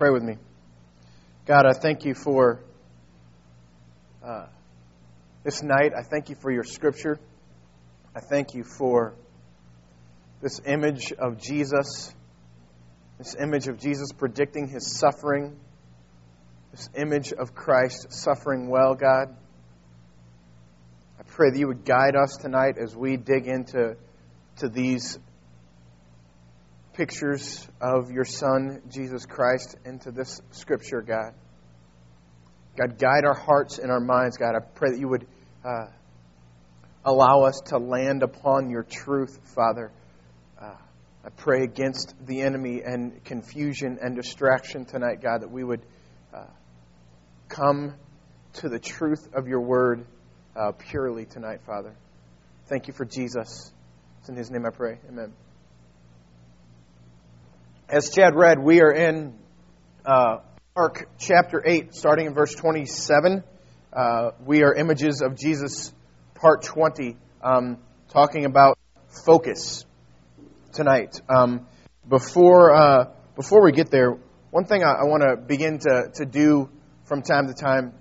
Pray with me. God, I thank you for uh, this night. I thank you for your scripture. I thank you for this image of Jesus, this image of Jesus predicting his suffering, this image of Christ suffering well, God. I pray that you would guide us tonight as we dig into to these pictures of your Son, Jesus Christ, into this scripture, God. God, guide our hearts and our minds, God. I pray that you would uh, allow us to land upon your truth, Father. Uh, I pray against the enemy and confusion and distraction tonight, God, that we would uh, come to the truth of your word uh, purely tonight, Father. Thank you for Jesus. It's in his name I pray. Amen. As Chad read, we are in uh, Mark chapter 8, starting in verse 27. Uh, we are images of Jesus, part 20, um, talking about focus tonight. Um, before, uh, before we get there, one thing I, I want to begin to, to do from time to time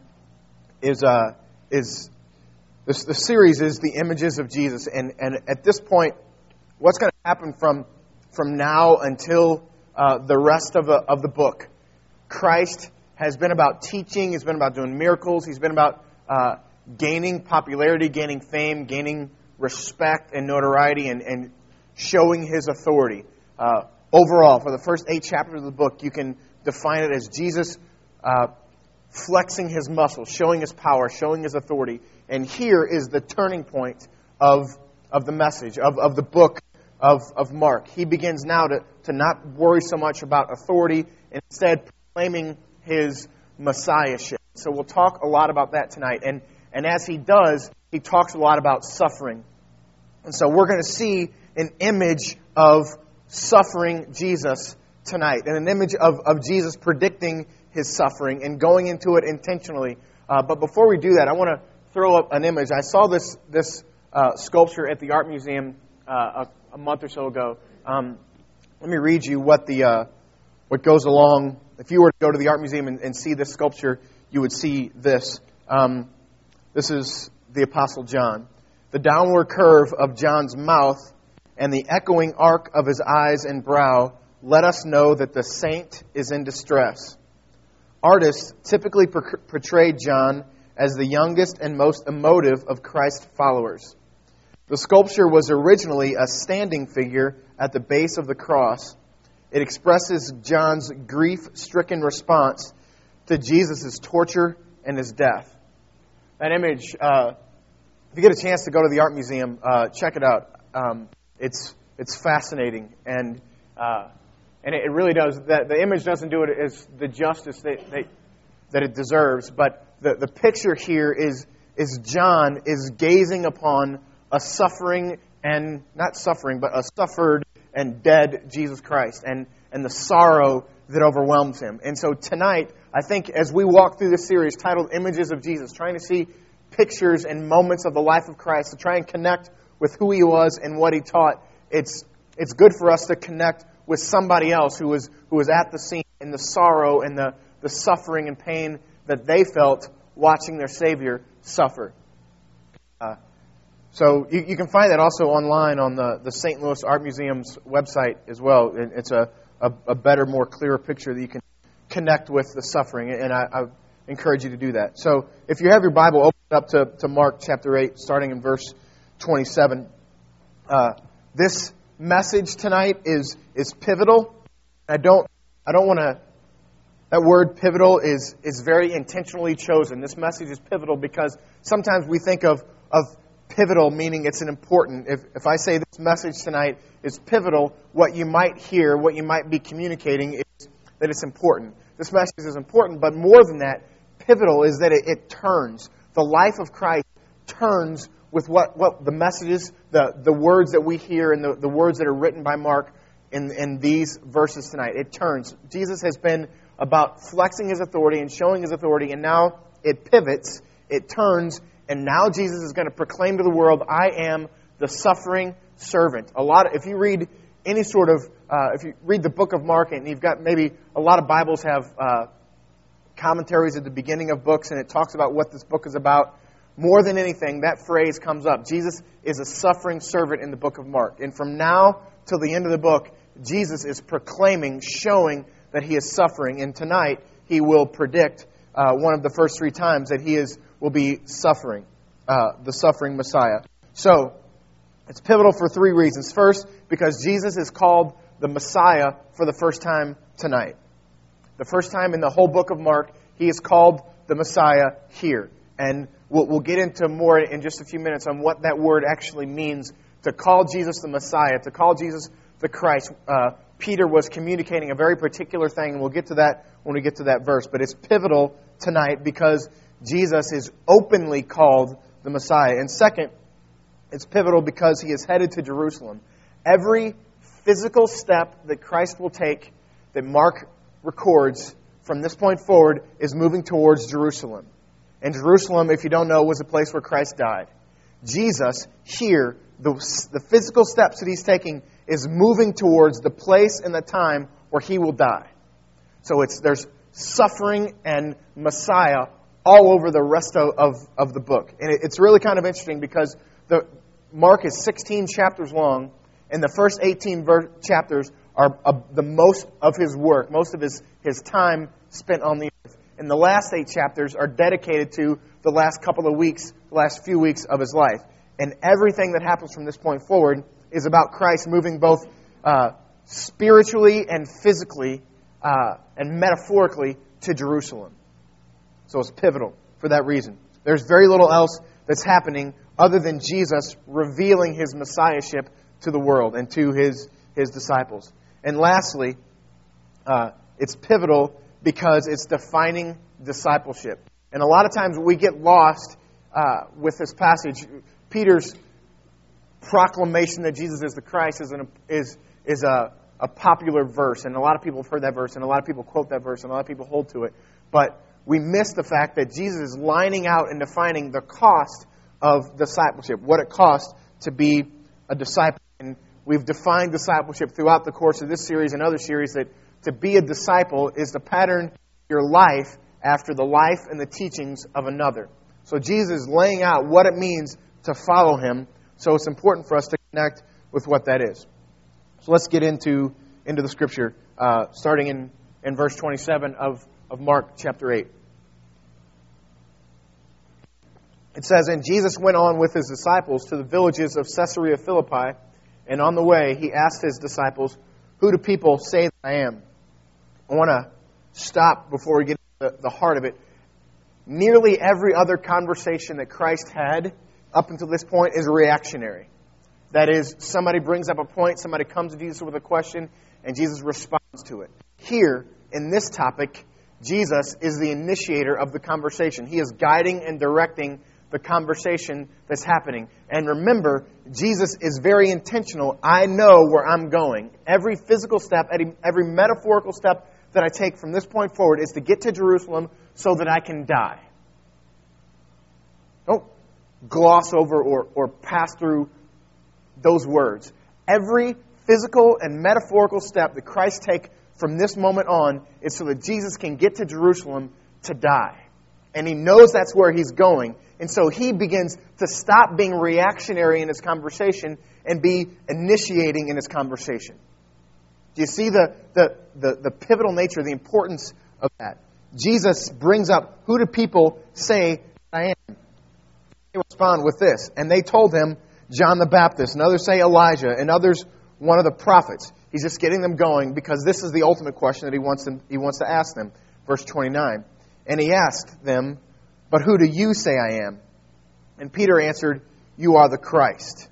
is, uh, is this, the series is the images of Jesus. And, and at this point, what's going to happen from, from now until uh, the rest of the, of the book. Christ has been about teaching, he's been about doing miracles, he's been about uh, gaining popularity, gaining fame, gaining respect and notoriety, and, and showing his authority. Uh, overall, for the first eight chapters of the book, you can define it as Jesus uh, flexing his muscles, showing his power, showing his authority. And here is the turning point of, of the message, of, of the book of, of Mark. He begins now to, to not worry so much about authority and instead proclaiming his messiahship. So we'll talk a lot about that tonight. And, and as he does, he talks a lot about suffering. And so we're going to see an image of suffering Jesus tonight, and an image of, of Jesus predicting his suffering and going into it intentionally. Uh, but before we do that, I want to throw up an image. I saw this, this uh, sculpture at the Art Museum uh, a month or so ago. Um, let me read you what the uh, what goes along. If you were to go to the art museum and, and see this sculpture, you would see this. Um, this is the Apostle John. The downward curve of John's mouth and the echoing arc of his eyes and brow let us know that the saint is in distress. Artists typically portrayed John as the youngest and most emotive of Christ's followers. The sculpture was originally a standing figure at the base of the cross. It expresses John's grief stricken response to Jesus' torture and his death. That image, uh, if you get a chance to go to the art museum, uh, check it out. Um, it's, it's fascinating, and, uh, and it really does. That, the image doesn't do it as the justice that, that, that it deserves, but the, the picture here is, is John is gazing upon a suffering and not suffering, but a suffered and dead Jesus Christ and, and the sorrow that overwhelms him. And so tonight, I think as we walk through this series titled Images of Jesus, trying to see pictures and moments of the life of Christ, to try and connect with who he was and what he taught, it's, it's good for us to connect with somebody else who was, who was at the scene in the sorrow and the, the suffering and pain that they felt watching their Savior suffer. So you, you, can find that also online on the, the St. Louis Art Museum's website as well. It's a, a, a better, more clearer picture that you can connect with the suffering, and I, I, encourage you to do that. So if you have your Bible, open it up to, to Mark chapter 8, starting in verse 27. Uh, this message tonight is, is pivotal. I don't, I don't want to that word pivotal is, is very intentionally chosen. This message is pivotal because sometimes we think of, of pivotal, meaning it's an important. If, if I say this message tonight is pivotal, what you might hear, what you might be communicating is that it's important. This message is important, but more than that, pivotal is that it, it turns. The life of Christ turns with what, what the messages, the, the words that we hear, and the, the words that are written by Mark in, in these verses tonight. It turns. Jesus has been about flexing his authority and showing his authority, and now it pivots, it turns, and now Jesus is going to proclaim to the world, I am the suffering servant. A lot of, if you read any sort of, uh, if you read the book of Mark and you've got maybe a lot of Bibles have uh, commentaries at the beginning of books and it talks about what this book is about, more than anything, that phrase comes up. Jesus is a suffering servant in the book of Mark. And from now till the end of the book, Jesus is proclaiming, showing that he is suffering. And tonight, he will predict uh, one of the first three times that he is will be suffering, uh, the suffering Messiah. So, it's pivotal for three reasons. First, because Jesus is called the Messiah for the first time tonight. The first time in the whole book of Mark, he is called the Messiah here. And we'll, we'll get into more in just a few minutes on what that word actually means to call Jesus the Messiah, to call Jesus the Christ. Uh, Peter was communicating a very particular thing, and we'll get to that when we get to that verse. But it's pivotal tonight because Jesus is openly called the Messiah. And second, it's pivotal because he is headed to Jerusalem. Every physical step that Christ will take, that Mark records from this point forward, is moving towards Jerusalem. And Jerusalem, if you don't know, was the place where Christ died. Jesus, here, the, the physical steps that he's taking is moving towards the place and the time where he will die. So it's, there's suffering and Messiah all over the rest of, of, of the book. And it, it's really kind of interesting because the, Mark is 16 chapters long, and the first 18 ver- chapters are uh, the most of his work, most of his, his time spent on the earth. And the last eight chapters are dedicated to the last couple of weeks, the last few weeks of his life. And everything that happens from this point forward is about Christ moving both uh, spiritually and physically uh, and metaphorically to Jerusalem. So it's pivotal for that reason. There's very little else that's happening other than Jesus revealing his messiahship to the world and to his, his disciples. And lastly, uh, it's pivotal because it's defining discipleship. And a lot of times we get lost uh, with this passage. Peter's proclamation that Jesus is the Christ is, an, is, is a, a popular verse, and a lot of people have heard that verse, and a lot of people quote that verse, and a lot of people hold to it. But we miss the fact that Jesus is lining out and defining the cost of discipleship, what it costs to be a disciple. And we've defined discipleship throughout the course of this series and other series that to be a disciple is to pattern your life after the life and the teachings of another. So Jesus is laying out what it means to follow him. So it's important for us to connect with what that is. So let's get into, into the scripture, uh, starting in, in verse 27 of, of Mark chapter 8. It says, And Jesus went on with his disciples to the villages of Caesarea Philippi, and on the way he asked his disciples, Who do people say that I am? I want to stop before we get to the heart of it. Nearly every other conversation that Christ had up until this point is reactionary. That is, somebody brings up a point, somebody comes to Jesus with a question, and Jesus responds to it. Here, in this topic, Jesus is the initiator of the conversation. He is guiding and directing the conversation that's happening. And remember, Jesus is very intentional. I know where I'm going. Every physical step, every metaphorical step that I take from this point forward is to get to Jerusalem so that I can die. Don't gloss over or, or pass through those words. Every physical and metaphorical step that Christ take from this moment on is so that Jesus can get to Jerusalem to die. And he knows that's where he's going. And so he begins to stop being reactionary in his conversation and be initiating in his conversation. Do you see the, the, the, the, pivotal nature, the importance of that? Jesus brings up, Who do people say I am? They respond with this. And they told him, John the Baptist. And others say Elijah. And others, one of the prophets. He's just getting them going because this is the ultimate question that he wants, them, he wants to ask them. Verse 29. And he asked them, But who do you say I am? And Peter answered, You are the Christ.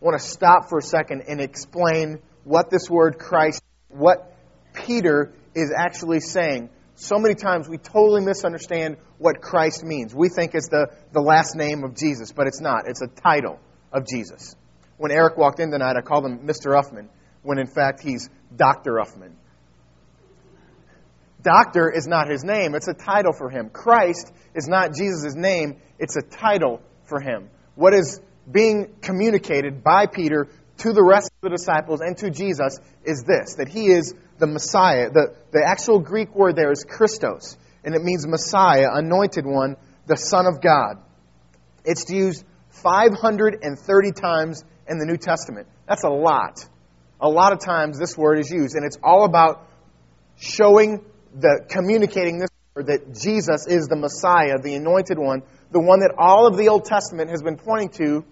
I want to stop for a second and explain what this word Christ, what Peter is actually saying. So many times we totally misunderstand what Christ means. We think it's the, the last name of Jesus, but it's not. It's a title of Jesus. When Eric walked in tonight, I called him Mr. Uffman, when in fact he's Dr. Uffman. Doctor is not his name, it's a title for him. Christ is not Jesus' name, it's a title for him. What is being communicated by Peter to the rest of the disciples and to Jesus is this that he is the Messiah. The, the actual Greek word there is Christos, and it means Messiah, anointed one, the Son of God. It's used 530 times in the New Testament. That's a lot. A lot of times this word is used, and it's all about showing the communicating this word that Jesus is the Messiah, the anointed one, the one that all of the Old Testament has been pointing to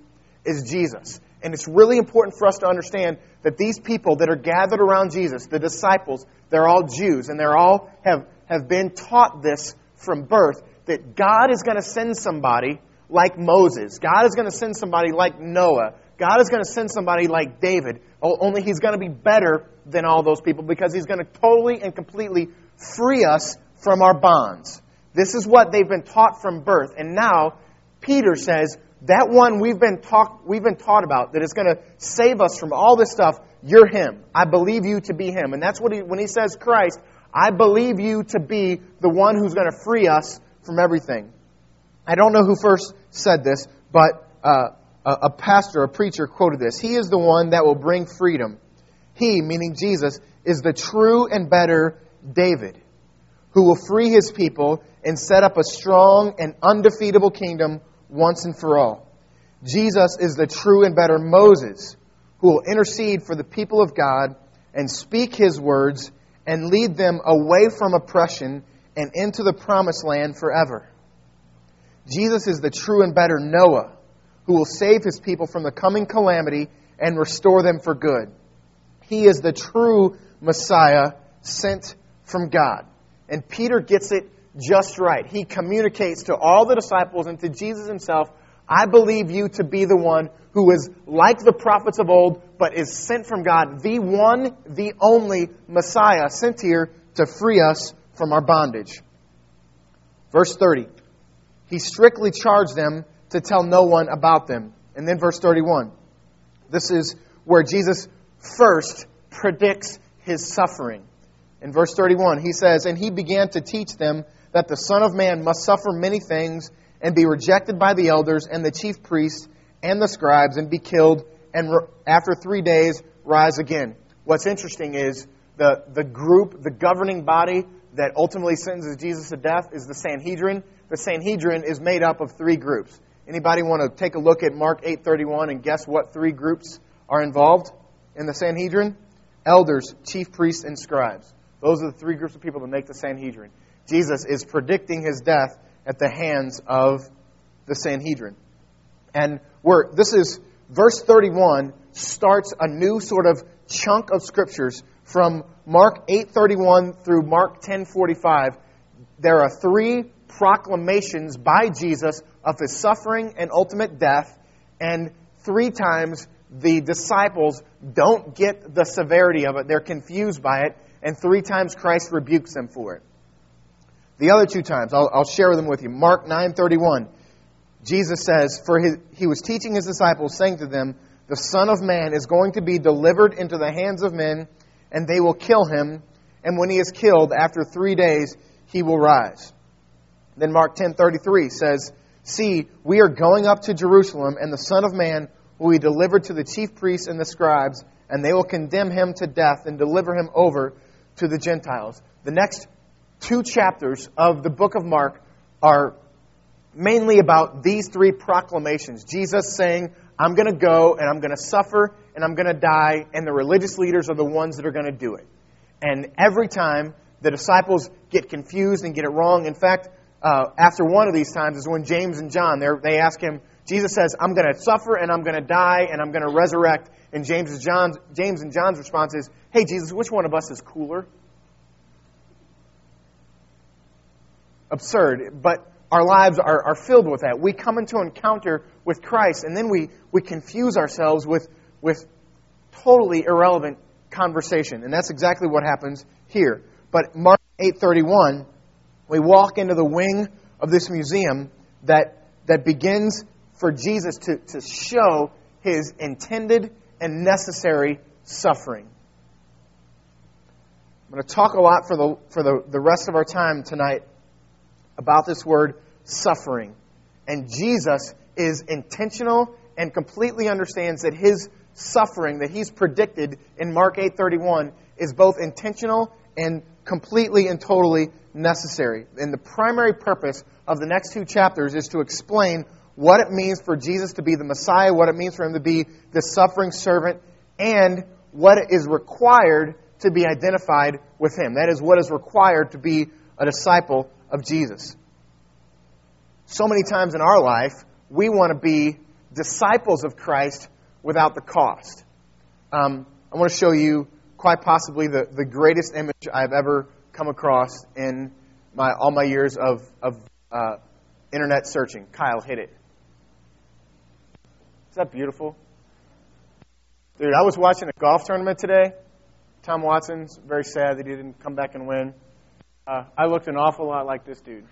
is Jesus. And it's really important for us to understand that these people that are gathered around Jesus, the disciples, they're all Jews, and they're all have, have been taught this from birth that God is going to send somebody like Moses. God is going to send somebody like Noah. God is going to send somebody like David, only he's going to be better than all those people because he's going to totally and completely free us from our bonds. This is what they've been taught from birth. And now, Peter says, that one we've been, talk, we've been taught about that is going to save us from all this stuff, you're him. I believe you to be him. And that's what he, when he says Christ, I believe you to be the one who's going to free us from everything. I don't know who first said this, but uh, a pastor, a preacher, quoted this. He is the one that will bring freedom. He, meaning Jesus, is the true and better David, who will free his people and set up a strong and undefeatable kingdom once and for all. Jesus is the true and better Moses, who will intercede for the people of God and speak his words and lead them away from oppression and into the promised land forever. Jesus is the true and better Noah, who will save his people from the coming calamity and restore them for good. He is the true Messiah sent from God. And Peter gets it just right. He communicates to all the disciples and to Jesus himself, I believe you to be the one who is like the prophets of old, but is sent from God, the one, the only Messiah sent here to free us from our bondage. Verse 30. He strictly charged them to tell no one about them. And then verse 31. This is where Jesus first predicts his suffering. In verse 31, he says, And he began to teach them that the Son of Man must suffer many things and be rejected by the elders and the chief priests and the scribes and be killed and after three days rise again. What's interesting is the, the group, the governing body that ultimately sentences Jesus to death is the Sanhedrin. The Sanhedrin is made up of three groups. Anybody want to take a look at Mark 8:31 and guess what three groups are involved in the Sanhedrin? Elders, chief priests, and scribes. Those are the three groups of people that make the Sanhedrin. Jesus is predicting his death at the hands of the Sanhedrin. And we're, this is verse 31 starts a new sort of chunk of scriptures from Mark 8:31 through Mark 10:45. There are three proclamations by Jesus of his suffering and ultimate death, and three times the disciples don't get the severity of it. They're confused by it, and three times Christ rebukes them for it. The other two times, I'll, I'll share them with you. Mark 9:31. Jesus says, "For his, he was teaching his disciples, saying to them, The Son of Man is going to be delivered into the hands of men, and they will kill him. And when he is killed, after three days, he will rise." Then Mark 10:33 says, "See, we are going up to Jerusalem, and the Son of Man will be delivered to the chief priests and the scribes, and they will condemn him to death and deliver him over to the Gentiles." The next two chapters of the book of Mark are mainly about these three proclamations. Jesus saying, "I'm going to go and I'm going to suffer and I'm going to die," and the religious leaders are the ones that are going to do it. And every time the disciples get confused and get it wrong. In fact, uh, after one of these times is when James and John, they ask him, Jesus says, I'm going to suffer and I'm going to die and I'm going to resurrect. And James and, John's, James and John's response is, Hey, Jesus, which one of us is cooler? Absurd. But our lives are, are filled with that. We come into encounter with Christ and then we, we confuse ourselves with, with totally irrelevant conversation. And that's exactly what happens here. But Mark 8:31 we walk into the wing of this museum that, that begins for Jesus to, to show his intended and necessary suffering. I'm going to talk a lot for, the, for the, the rest of our time tonight about this word suffering. And Jesus is intentional and completely understands that his suffering that he's predicted in Mark 8:31 is both intentional and completely and totally necessary. And the primary purpose of the next two chapters is to explain what it means for Jesus to be the Messiah, what it means for him to be the suffering servant, and what is required to be identified with him. That is what is required to be a disciple of Jesus. So many times in our life, we want to be disciples of Christ without the cost. Um, I want to show you quite possibly the, the greatest image I've ever come across in my, all my years of, of uh, internet searching. Kyle, hit it. Is that beautiful? Dude, I was watching a golf tournament today. Tom Watson's very sad that he didn't come back and win. Uh, I looked an awful lot like this dude.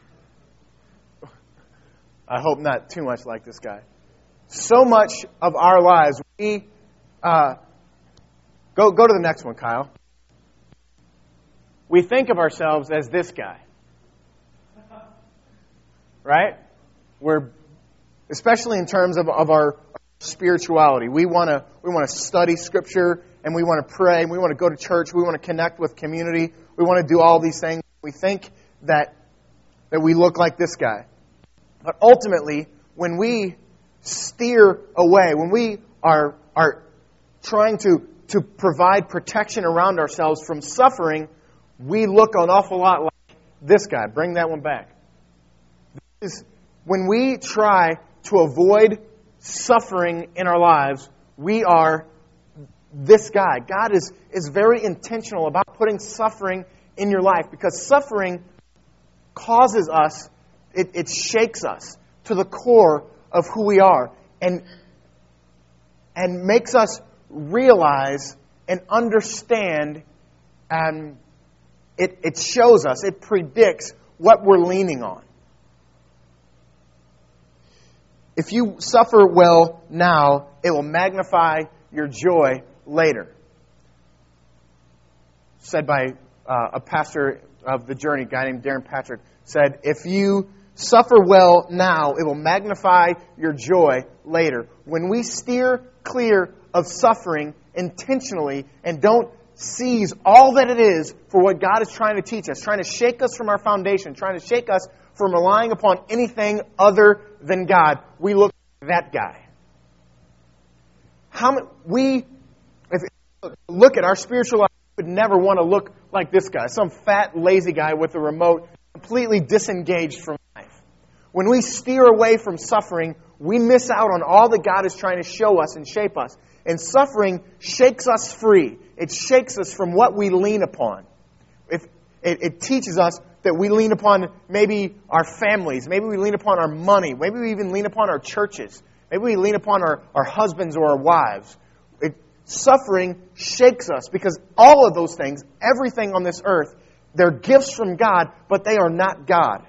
I hope not too much like this guy. So much of our lives, we uh, go go to the next one, Kyle. We think of ourselves as this guy, right? We're especially in terms of, of our spirituality. We want to we want to study Scripture and we want to pray and we want to go to church. We want to connect with community. We want to do all these things. We think that that we look like this guy. But ultimately, when we steer away, when we are, are trying to, to provide protection around ourselves from suffering, we look an awful lot like this guy. Bring that one back. This is, when we try to avoid suffering in our lives, we are this guy. God is, is very intentional about putting suffering in your life because suffering causes us it, it shakes us to the core of who we are and, and makes us realize and understand and it, it shows us, it predicts what we're leaning on. If you suffer well now, it will magnify your joy later. Said by uh, a pastor of the journey, a guy named Darrin Patrick, said, If you Suffer well now, it will magnify your joy later. When we steer clear of suffering intentionally and don't seize all that it is for what God is trying to teach us, trying to shake us from our foundation, trying to shake us from relying upon anything other than God, we look like that guy. How we if look at our spiritual life, we would never want to look like this guy, some fat, lazy guy with a remote, completely disengaged from life. when we steer away from suffering, we miss out on all that God is trying to show us and shape us. And suffering shakes us free. It shakes us from what we lean upon. If, it, it teaches us that we lean upon maybe our families, maybe we lean upon our money, maybe we even lean upon our churches, maybe we lean upon our, our husbands or our wives. It, suffering shakes us because all of those things, everything on this earth, they're gifts from God, but they are not God.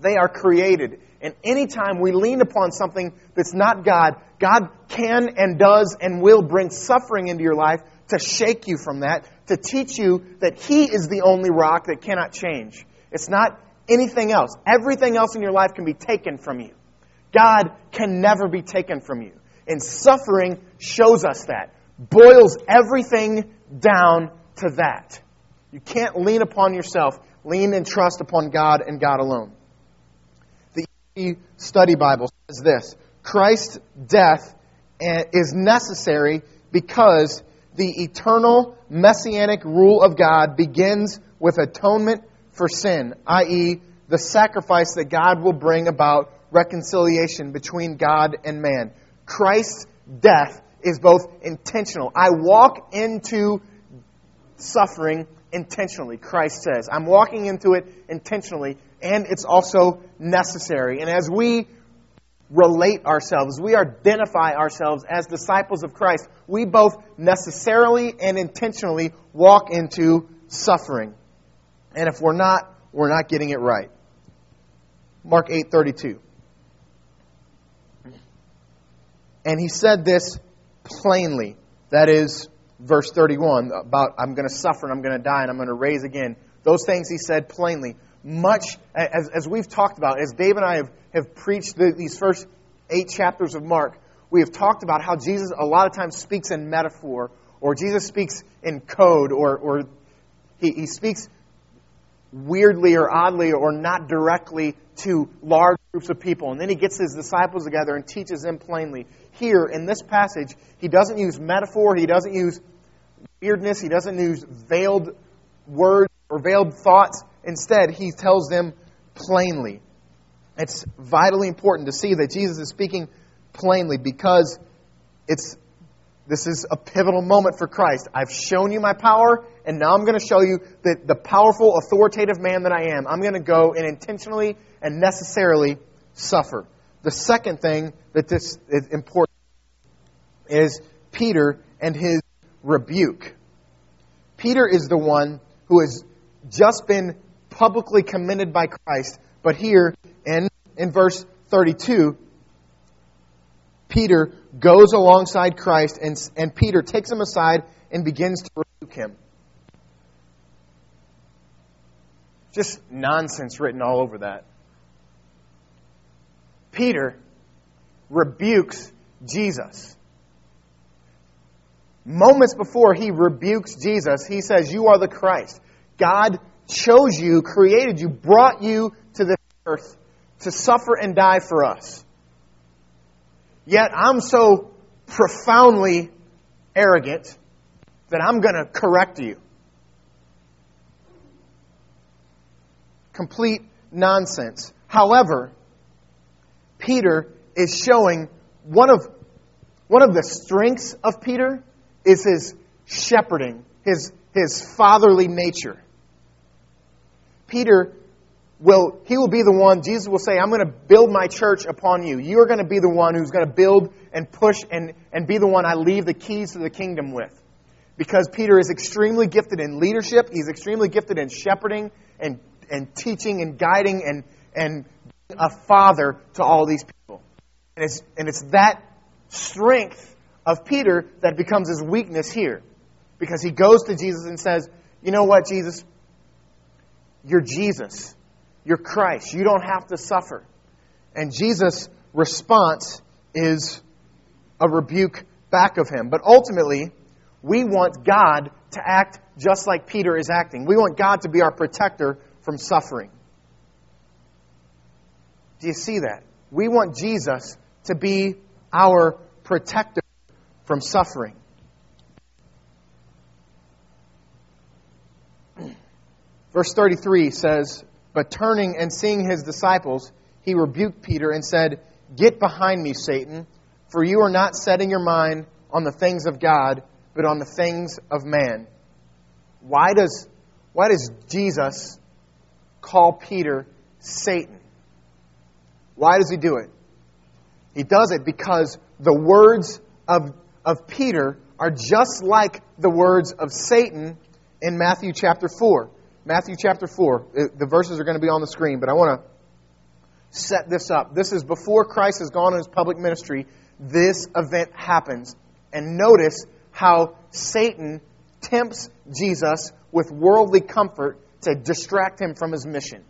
They are created. And anytime we lean upon something that's not God, God can and does and will bring suffering into your life to shake you from that, to teach you that He is the only rock that cannot change. It's not anything else. Everything else in your life can be taken from you. God can never be taken from you. And suffering shows us that, boils everything down to that. You can't lean upon yourself, lean and trust upon God and God alone. Study Bible says this Christ's death eh, is necessary because the eternal messianic rule of God begins with atonement for sin, i.e., the sacrifice that God will bring about reconciliation between God and man. Christ's death is both intentional. I walk into suffering intentionally, Christ says. I'm walking into it intentionally and it's also necessary. And as we relate ourselves, we identify ourselves as disciples of Christ, we both necessarily and intentionally walk into suffering. And if we're not, we're not getting it right. Mark 8:32. And he said this plainly. That is verse 31 about I'm going to suffer and I'm going to die and I'm going to raise again. Those things he said plainly much, as, as we've talked about, as Dave and I have, have preached the, these first eight chapters of Mark, we have talked about how Jesus a lot of times speaks in metaphor, or Jesus speaks in code, or, or he, he speaks weirdly or oddly or not directly to large groups of people. And then he gets his disciples together and teaches them plainly. Here, in this passage, he doesn't use metaphor, he doesn't use weirdness, he doesn't use veiled words or veiled thoughts. Instead, he tells them plainly. It's vitally important to see that Jesus is speaking plainly because it's this is a pivotal moment for Christ. I've shown you my power, and now I'm going to show you that the powerful, authoritative man that I am, I'm going to go and intentionally and necessarily suffer. The second thing that this is important is Peter and his rebuke. Peter is the one who has just been publicly commended by Christ, but here in, in verse 32, Peter goes alongside Christ, and, and Peter takes him aside and begins to rebuke him. Just nonsense written all over that. Peter rebukes Jesus. Moments before he rebukes Jesus, he says, You are the Christ. God chose you, created you, brought you to this earth to suffer and die for us. Yet I'm so profoundly arrogant that I'm going to correct you. Complete nonsense. However, Peter is showing one of, one of the strengths of Peter is his shepherding, his, his fatherly nature. Peter will he will be the one jesus will say i'm going to build my church upon you. You're going to be the one who's going to build and push and, and be the one i leave the keys to the kingdom with. Because peter is extremely gifted in leadership he's extremely gifted in shepherding and, and teaching and guiding and, and a father to all these people. And it's, and it's that strength of peter that becomes his weakness here. Because he goes to jesus and says you know what jesus you're jesus you're Christ. You don't have to suffer. And Jesus' response is a rebuke back of him. But ultimately, we want God to act just like Peter is acting. We want God to be our protector from suffering. Do you see that? We want Jesus to be our protector from suffering. Verse 33 says, but turning and seeing his disciples, he rebuked Peter and said, Get behind me, Satan, for you are not setting your mind on the things of God, but on the things of man. Why does, why does Jesus call Peter Satan? Why does he do it? He does it because the words of, of Peter are just like the words of Satan in Matthew chapter 4. Matthew chapter 4. The verses are going to be on the screen, but I want to set this up. This is before Christ has gone on his public ministry. This event happens. And notice how Satan tempts Jesus with worldly comfort to distract him from his mission.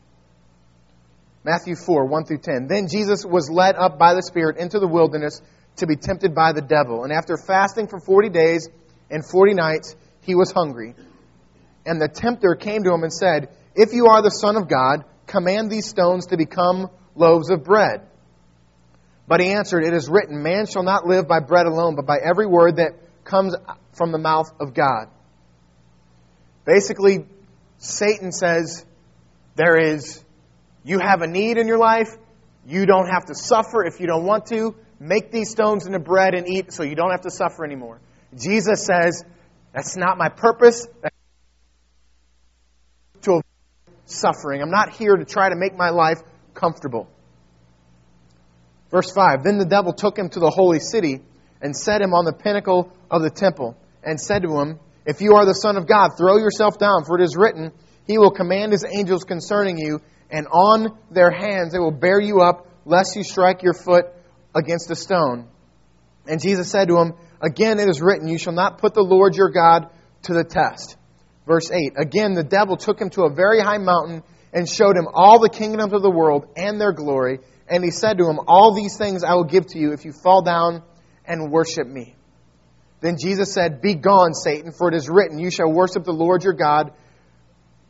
Matthew 4, 1 through 10. Then Jesus was led up by the Spirit into the wilderness to be tempted by the devil. And after fasting for 40 days and 40 nights, he was hungry. And the tempter came to him and said, If you are the Son of God, command these stones to become loaves of bread. But he answered, It is written, Man shall not live by bread alone, but by every word that comes from the mouth of God. Basically, Satan says, There is, you have a need in your life, you don't have to suffer if you don't want to. Make these stones into bread and eat so you don't have to suffer anymore. Jesus says, That's not my purpose. That's suffering. I'm not here to try to make my life comfortable. Verse 5 Then the devil took him to the holy city and set him on the pinnacle of the temple and said to him, If you are the Son of God, throw yourself down, for it is written, He will command His angels concerning you, and on their hands they will bear you up, lest you strike your foot against a stone. And Jesus said to him, Again it is written, You shall not put the Lord your God to the test. Verse 8 Again, the devil took him to a very high mountain and showed him all the kingdoms of the world and their glory. And he said to him, All these things I will give to you if you fall down and worship me. Then Jesus said, Be gone, Satan, for it is written, You shall worship the Lord your God,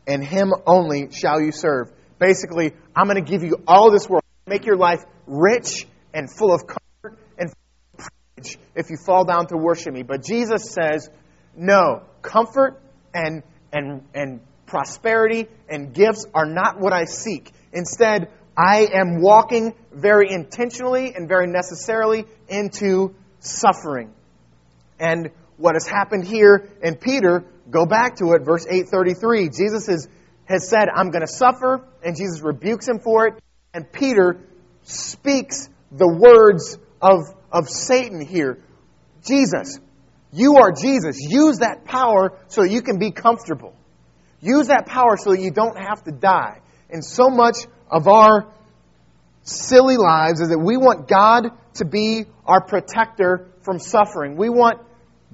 and him only shall you serve. Basically, I'm going to give you all this world, make your life rich and full of comfort and privilege if you fall down to worship me. But Jesus says, No, comfort and, and, and prosperity and gifts are not what I seek. Instead, I am walking very intentionally and very necessarily into suffering. And what has happened here in Peter, go back to it, verse 833. Jesus is, has said, I'm going to suffer, and Jesus rebukes him for it. And Peter speaks the words of, of Satan here. Jesus, you are Jesus. Use that power so you can be comfortable. Use that power so that you don't have to die. And so much of our silly lives is that we want God to be our protector from suffering. We want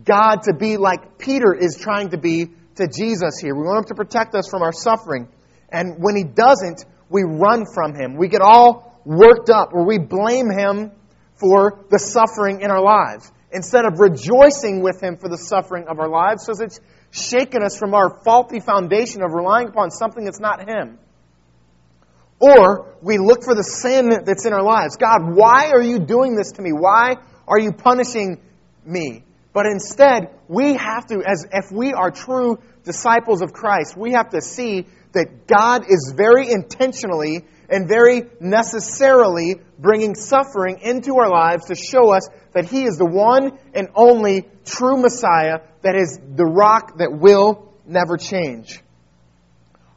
God to be like Peter is trying to be to Jesus here. We want him to protect us from our suffering. And when he doesn't, we run from him. We get all worked up or we blame him for the suffering in our lives instead of rejoicing with him for the suffering of our lives because it's shaken us from our faulty foundation of relying upon something that's not him. Or we look for the sin that's in our lives. God, why are you doing this to me? Why are you punishing me? But instead, we have to, as if we are true disciples of Christ, we have to see that God is very intentionally and very necessarily bringing suffering into our lives to show us that He is the one and only true Messiah that is the rock that will never change.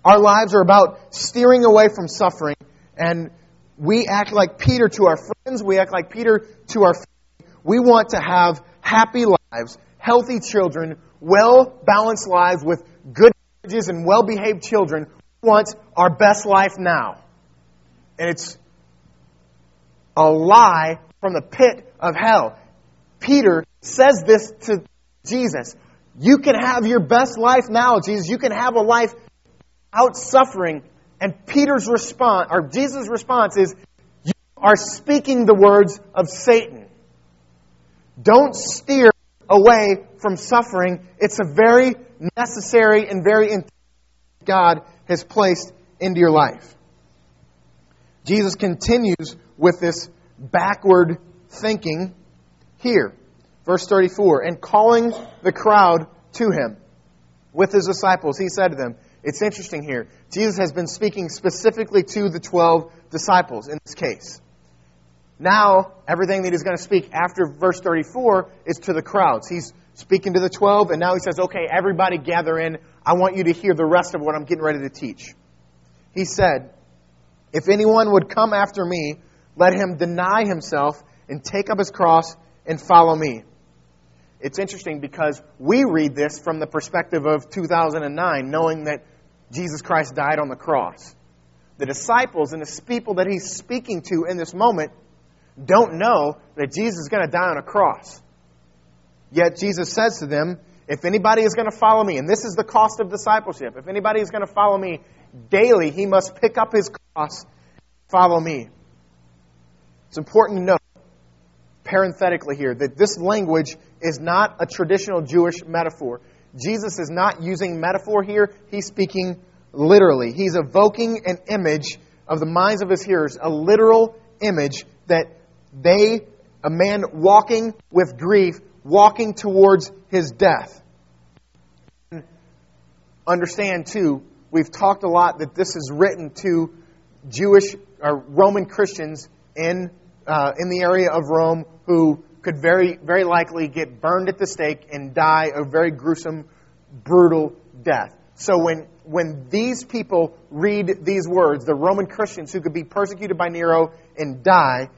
Our lives are about steering away from suffering, and we act like Peter to our friends, we act like Peter to our family. We want to have happy lives, healthy children, well balanced lives with good marriages and well behaved children. We want our best life now. And it's a lie from the pit of hell. Peter says this to Jesus. You can have your best life now, Jesus. You can have a life out suffering. And Peter's response, or Jesus' response is, You are speaking the words of Satan. Don't steer away from suffering. It's a very necessary and very God has placed into your life. Jesus continues with this backward thinking here. Verse 34 And calling the crowd to him with his disciples, he said to them, it's interesting here. Jesus has been speaking specifically to the 12 disciples in this case. Now, everything that he's going to speak after verse 34 is to the crowds. He's speaking to the 12, and now he says, Okay, everybody gather in. I want you to hear the rest of what I'm getting ready to teach. He said, If anyone would come after me, let him deny himself and take up his cross and follow me. It's interesting because we read this from the perspective of 2009, knowing that Jesus Christ died on the cross. The disciples and the people that he's speaking to in this moment don't know that Jesus is going to die on a cross. Yet Jesus says to them, If anybody is going to follow me, and this is the cost of discipleship, if anybody is going to follow me daily, he must pick up his cross, follow me. It's important to note, parenthetically here, that this language is not a traditional Jewish metaphor. Jesus is not using metaphor here, he's speaking literally. He's evoking an image of the minds of his hearers, a literal image that they, a man walking with grief, walking towards his death. Understand, too, we've talked a lot that this is written to Jewish or Roman Christians in, uh, in the area of Rome who could very, very likely get burned at the stake and die a very gruesome, brutal death. So when, when these people read these words, the Roman Christians who could be persecuted by Nero and die,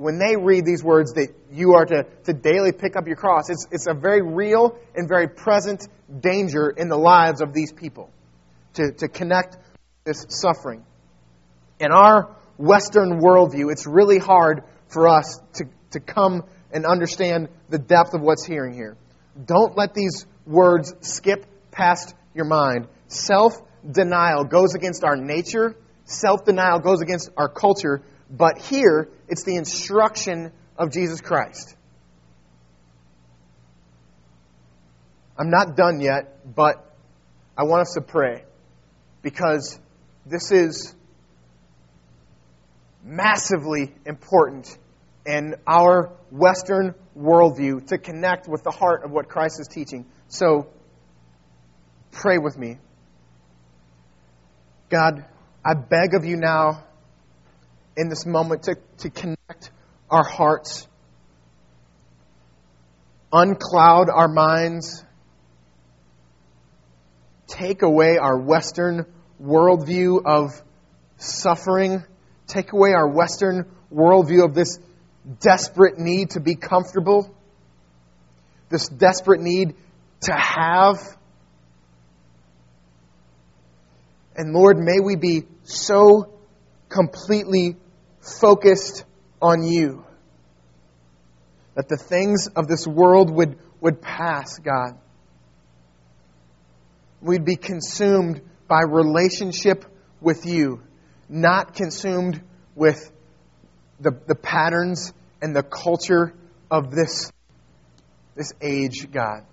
when they read these words that you are to, to daily pick up your cross, it's, it's a very real and very present danger in the lives of these people to, to connect this suffering. In our Western worldview, it's really hard for us to, to come and understand the depth of what's hearing here. Don't let these words skip past your mind. Self denial goes against our nature, self denial goes against our culture, but here it's the instruction of Jesus Christ. I'm not done yet, but I want us to pray because this is massively important in our Western worldview to connect with the heart of what Christ is teaching. So, pray with me. God, I beg of you now in this moment to, to connect our hearts, uncloud our minds, take away our Western worldview of suffering, take away our Western worldview of this desperate need to be comfortable, this desperate need to have. And Lord, may we be so completely focused on you that the things of this world would, would pass, God. We'd be consumed by relationship with you, not consumed with the, the patterns and the culture of this, this age, God.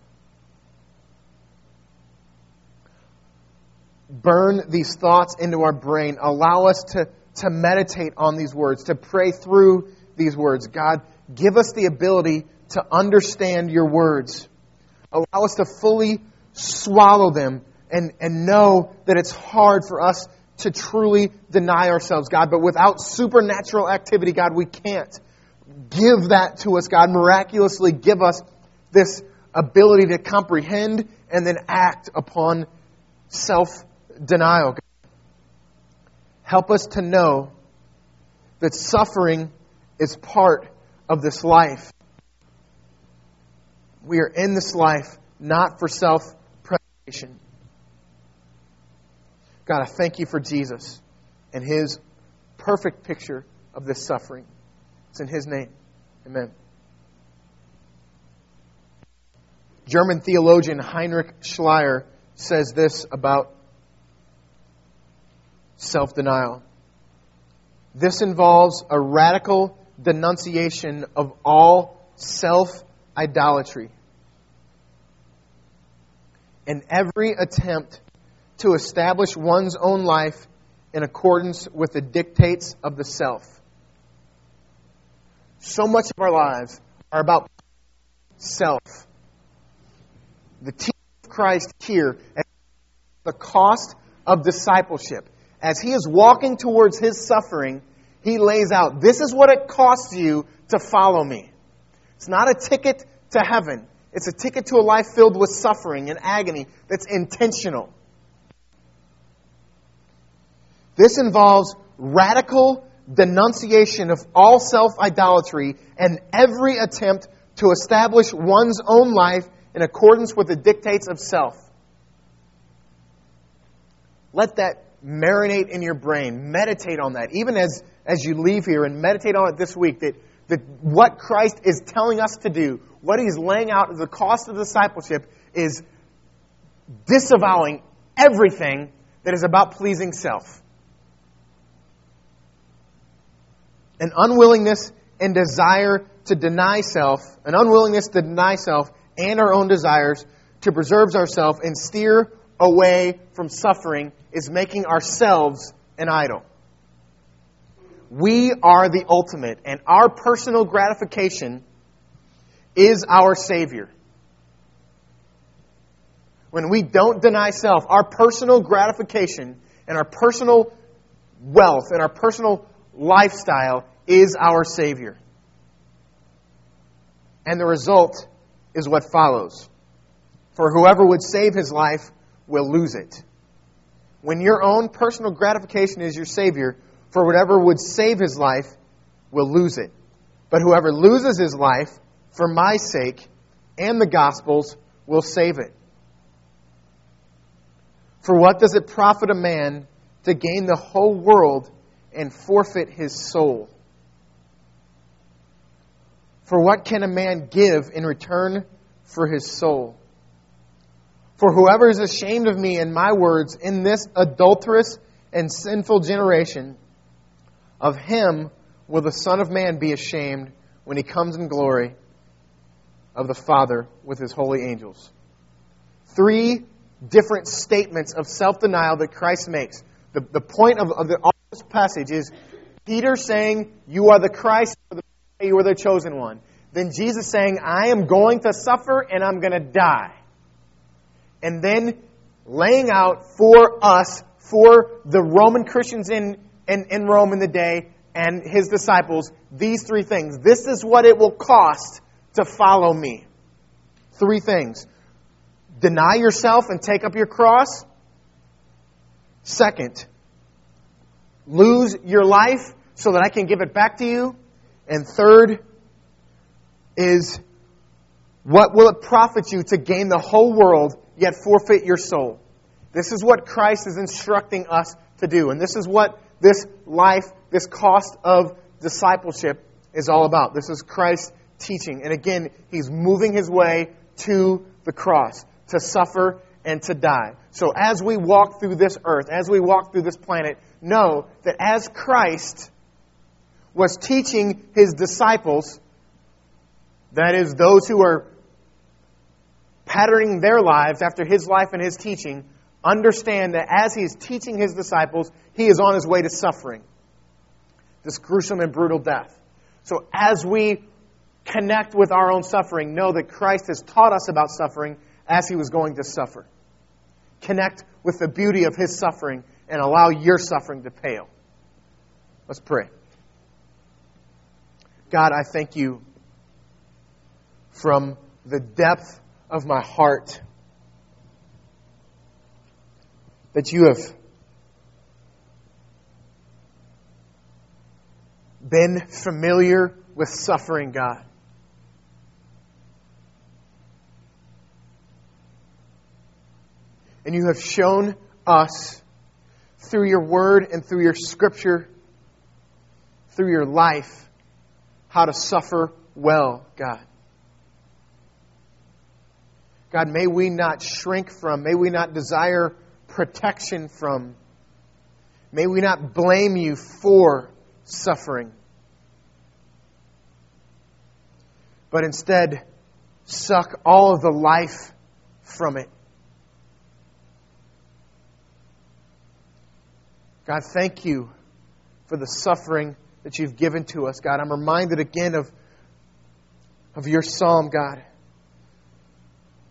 Burn these thoughts into our brain. Allow us to, to meditate on these words, to pray through these words. God, give us the ability to understand your words. Allow us to fully swallow them and, and know that it's hard for us to truly deny ourselves, God. But without supernatural activity, God, we can't. Give that to us, God. Miraculously give us this ability to comprehend and then act upon self denial. Help us to know that suffering is part of this life. We are in this life not for self preservation. God, I thank you for Jesus and his perfect picture of this suffering. It's in his name. Amen. German theologian Heinrich Schlier says this about self denial. This involves a radical denunciation of all self idolatry and every attempt to establish one's own life in accordance with the dictates of the self. So much of our lives are about self. The teaching of Christ here, at the cost of discipleship. As he is walking towards his suffering, he lays out this is what it costs you to follow me. It's not a ticket to heaven, it's a ticket to a life filled with suffering and agony that's intentional. This involves radical denunciation of all self idolatry and every attempt to establish one's own life in accordance with the dictates of self. Let that marinate in your brain. Meditate on that. Even as, as you leave here and meditate on it this week, that, that what Christ is telling us to do, what He's laying out as the cost of discipleship, is disavowing everything that is about pleasing self. an unwillingness and desire to deny self, an unwillingness to deny self and our own desires to preserve ourselves and steer away from suffering is making ourselves an idol. We are the ultimate, and our personal gratification is our Savior. When we don't deny self, our personal gratification and our personal wealth and our personal lifestyle is our Savior. And the result is what follows. For whoever would save his life will lose it. When your own personal gratification is your Savior, for whatever would save his life will lose it. But whoever loses his life for my sake and the gospel's will save it. For what does it profit a man to gain the whole world and forfeit his soul? For what can a man give in return for his soul? For whoever is ashamed of me and my words in this adulterous and sinful generation, of him will the Son of Man be ashamed when he comes in glory of the Father with his holy angels. three different statements of self denial that Christ makes. The, the point of, of the, all this passage is Peter saying, You are the Christ, you are the chosen one. Then Jesus saying, I am going to suffer and I'm going to die. And then laying out for us, for the Roman Christians in, in, in Rome in the day, and his disciples, these three things. This is what it will cost to follow me. Three things deny yourself and take up your cross. Second, lose your life so that I can give it back to you. And third is what will it profit you to gain the whole world yet forfeit your soul? This is what Christ is instructing us to do. And this is what this life, this cost of discipleship is all about. This is Christ's teaching. And again, he's moving his way to the cross to suffer and to die. So as we walk through this earth, as we walk through this planet, know that as Christ was teaching his disciples, that is, those who are patterning their lives after his life and his teaching, understand that as he is teaching his disciples, he is on his way to suffering this gruesome and brutal death. So as we connect with our own suffering, know that Christ has taught us about suffering as he was going to suffer. Connect with the beauty of his suffering and allow your suffering to pale. Let's pray. God, I thank you from the depth of my heart that you have been familiar with suffering, God. And you have shown us through your word and through your scripture, through your life, how to suffer well, God. God, may we not shrink from, may we not desire protection from, may we not blame you for suffering, but instead suck all of the life from it. God, thank you for the suffering that you've given to us, God. I'm reminded again of, of your psalm, God.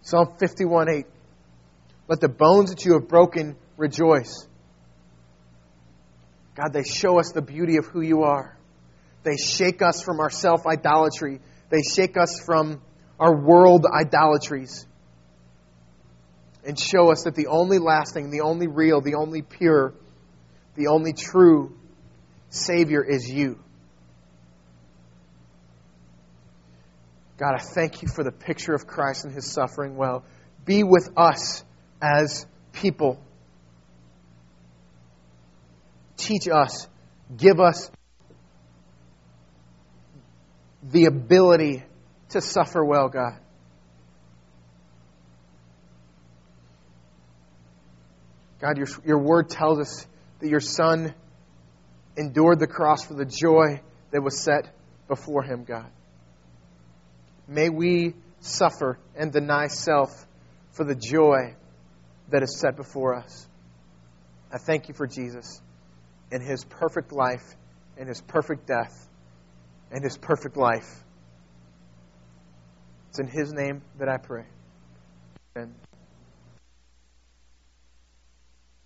Psalm 51 8. Let the bones that you have broken rejoice. God, they show us the beauty of who you are. They shake us from our self idolatry, they shake us from our world idolatries, and show us that the only lasting, the only real, the only pure, the only true Savior is you. God, I thank you for the picture of Christ and his suffering well. Be with us as people. Teach us, give us the ability to suffer well, God. God, your, your word tells us that your Son endured the cross for the joy that was set before him, God. May we suffer and deny self for the joy that is set before us. I thank you for Jesus and his perfect life and his perfect death and his perfect life. It's in his name that I pray. Amen.